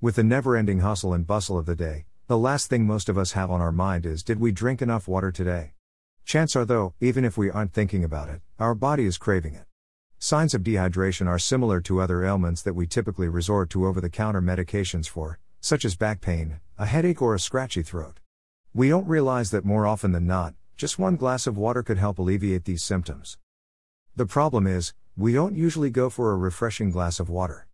With the never ending hustle and bustle of the day, the last thing most of us have on our mind is did we drink enough water today? Chance are though, even if we aren't thinking about it, our body is craving it. Signs of dehydration are similar to other ailments that we typically resort to over the counter medications for, such as back pain, a headache, or a scratchy throat. We don't realize that more often than not, just one glass of water could help alleviate these symptoms. The problem is, we don't usually go for a refreshing glass of water.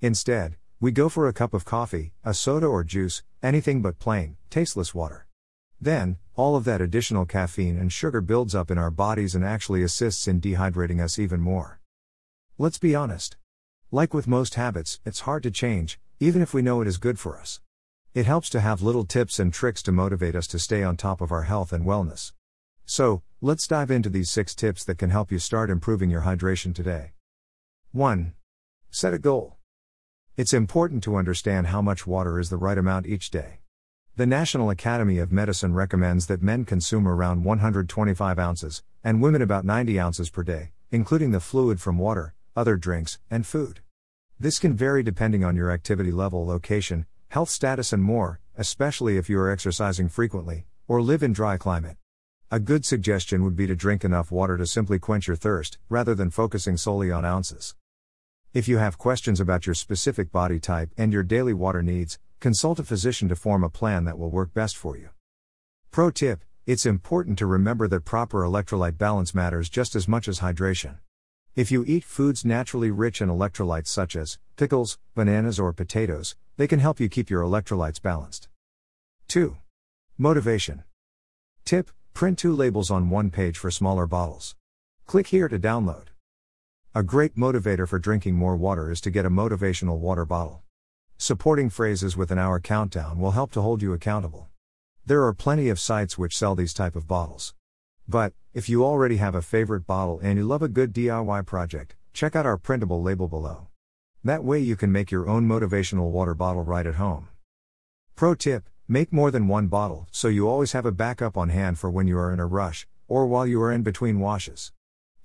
Instead, we go for a cup of coffee, a soda or juice, anything but plain, tasteless water. Then, all of that additional caffeine and sugar builds up in our bodies and actually assists in dehydrating us even more. Let's be honest. Like with most habits, it's hard to change, even if we know it is good for us. It helps to have little tips and tricks to motivate us to stay on top of our health and wellness. So, let's dive into these six tips that can help you start improving your hydration today. 1. Set a goal. It's important to understand how much water is the right amount each day. The National Academy of Medicine recommends that men consume around 125 ounces, and women about 90 ounces per day, including the fluid from water, other drinks, and food. This can vary depending on your activity level, location, health status, and more, especially if you are exercising frequently or live in dry climate. A good suggestion would be to drink enough water to simply quench your thirst, rather than focusing solely on ounces. If you have questions about your specific body type and your daily water needs, consult a physician to form a plan that will work best for you. Pro tip It's important to remember that proper electrolyte balance matters just as much as hydration. If you eat foods naturally rich in electrolytes such as pickles, bananas, or potatoes, they can help you keep your electrolytes balanced. 2. Motivation. Tip Print two labels on one page for smaller bottles. Click here to download. A great motivator for drinking more water is to get a motivational water bottle. Supporting phrases with an hour countdown will help to hold you accountable. There are plenty of sites which sell these type of bottles. But, if you already have a favorite bottle and you love a good DIY project, check out our printable label below. That way you can make your own motivational water bottle right at home. Pro tip Make more than one bottle so you always have a backup on hand for when you are in a rush, or while you are in between washes.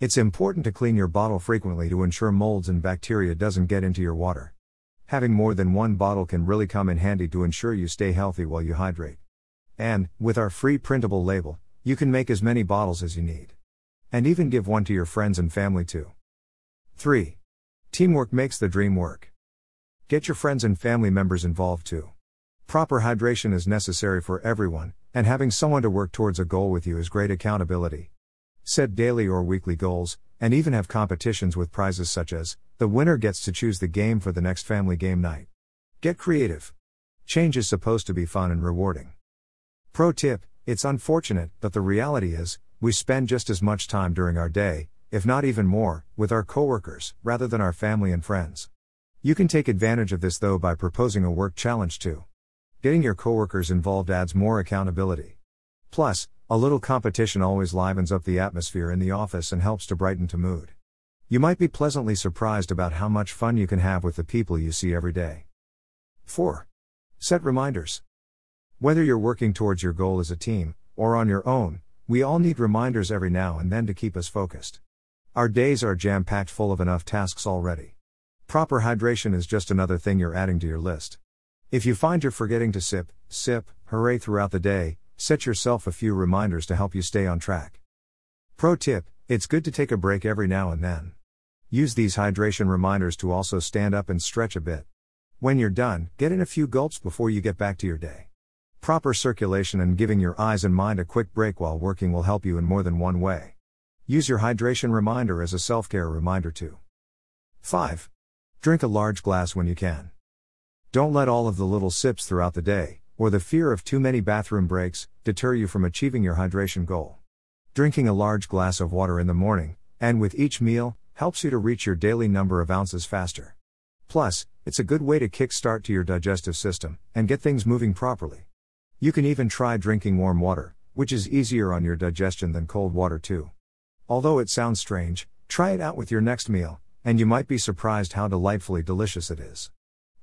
It's important to clean your bottle frequently to ensure molds and bacteria doesn't get into your water. Having more than one bottle can really come in handy to ensure you stay healthy while you hydrate. And, with our free printable label, you can make as many bottles as you need. And even give one to your friends and family too. 3. Teamwork makes the dream work. Get your friends and family members involved too. Proper hydration is necessary for everyone, and having someone to work towards a goal with you is great accountability. Set daily or weekly goals, and even have competitions with prizes such as the winner gets to choose the game for the next family game night. Get creative. Change is supposed to be fun and rewarding. Pro tip it's unfortunate, but the reality is, we spend just as much time during our day, if not even more, with our coworkers, rather than our family and friends. You can take advantage of this though by proposing a work challenge too. Getting your coworkers involved adds more accountability. Plus, a little competition always livens up the atmosphere in the office and helps to brighten to mood. You might be pleasantly surprised about how much fun you can have with the people you see every day. 4. Set reminders. Whether you're working towards your goal as a team, or on your own, we all need reminders every now and then to keep us focused. Our days are jam packed full of enough tasks already. Proper hydration is just another thing you're adding to your list. If you find you're forgetting to sip, sip, hooray throughout the day, Set yourself a few reminders to help you stay on track. Pro tip it's good to take a break every now and then. Use these hydration reminders to also stand up and stretch a bit. When you're done, get in a few gulps before you get back to your day. Proper circulation and giving your eyes and mind a quick break while working will help you in more than one way. Use your hydration reminder as a self care reminder too. 5. Drink a large glass when you can. Don't let all of the little sips throughout the day, or the fear of too many bathroom breaks, deter you from achieving your hydration goal. Drinking a large glass of water in the morning, and with each meal, helps you to reach your daily number of ounces faster. Plus, it's a good way to kickstart to your digestive system and get things moving properly. You can even try drinking warm water, which is easier on your digestion than cold water, too. Although it sounds strange, try it out with your next meal, and you might be surprised how delightfully delicious it is.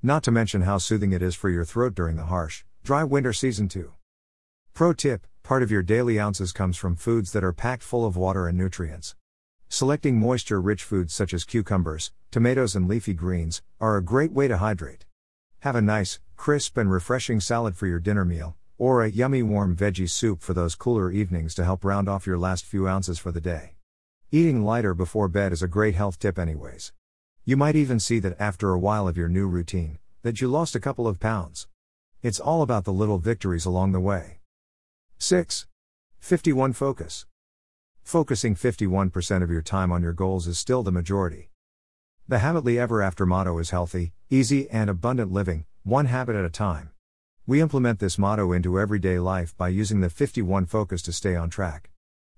Not to mention how soothing it is for your throat during the harsh, Dry winter season 2. Pro tip part of your daily ounces comes from foods that are packed full of water and nutrients. Selecting moisture rich foods such as cucumbers, tomatoes, and leafy greens are a great way to hydrate. Have a nice, crisp, and refreshing salad for your dinner meal, or a yummy warm veggie soup for those cooler evenings to help round off your last few ounces for the day. Eating lighter before bed is a great health tip, anyways. You might even see that after a while of your new routine, that you lost a couple of pounds. It's all about the little victories along the way. 6. 51 Focus. Focusing 51% of your time on your goals is still the majority. The Habitly Ever After motto is healthy, easy, and abundant living, one habit at a time. We implement this motto into everyday life by using the 51 focus to stay on track.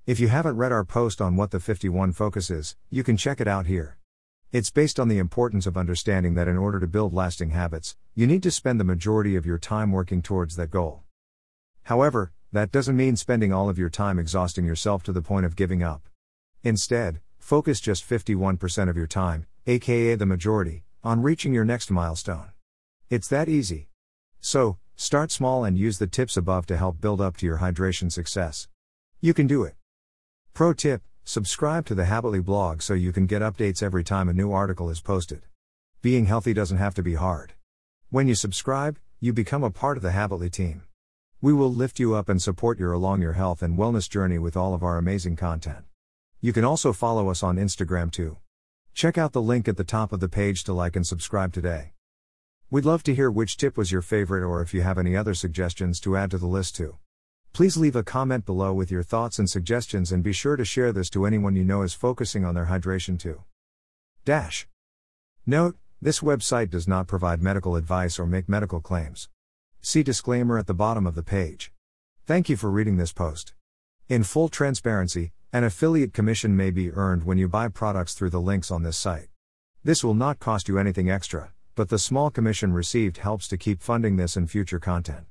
If you haven't read our post on what the 51 focus is, you can check it out here. It's based on the importance of understanding that in order to build lasting habits, you need to spend the majority of your time working towards that goal. However, that doesn't mean spending all of your time exhausting yourself to the point of giving up. Instead, focus just 51% of your time, aka the majority, on reaching your next milestone. It's that easy. So, start small and use the tips above to help build up to your hydration success. You can do it. Pro tip Subscribe to the Habitly blog so you can get updates every time a new article is posted. Being healthy doesn't have to be hard. When you subscribe, you become a part of the Habitly team. We will lift you up and support you along your health and wellness journey with all of our amazing content. You can also follow us on Instagram too. Check out the link at the top of the page to like and subscribe today. We'd love to hear which tip was your favorite or if you have any other suggestions to add to the list too. Please leave a comment below with your thoughts and suggestions and be sure to share this to anyone you know is focusing on their hydration too. Dash. Note, this website does not provide medical advice or make medical claims. See disclaimer at the bottom of the page. Thank you for reading this post. In full transparency, an affiliate commission may be earned when you buy products through the links on this site. This will not cost you anything extra, but the small commission received helps to keep funding this and future content.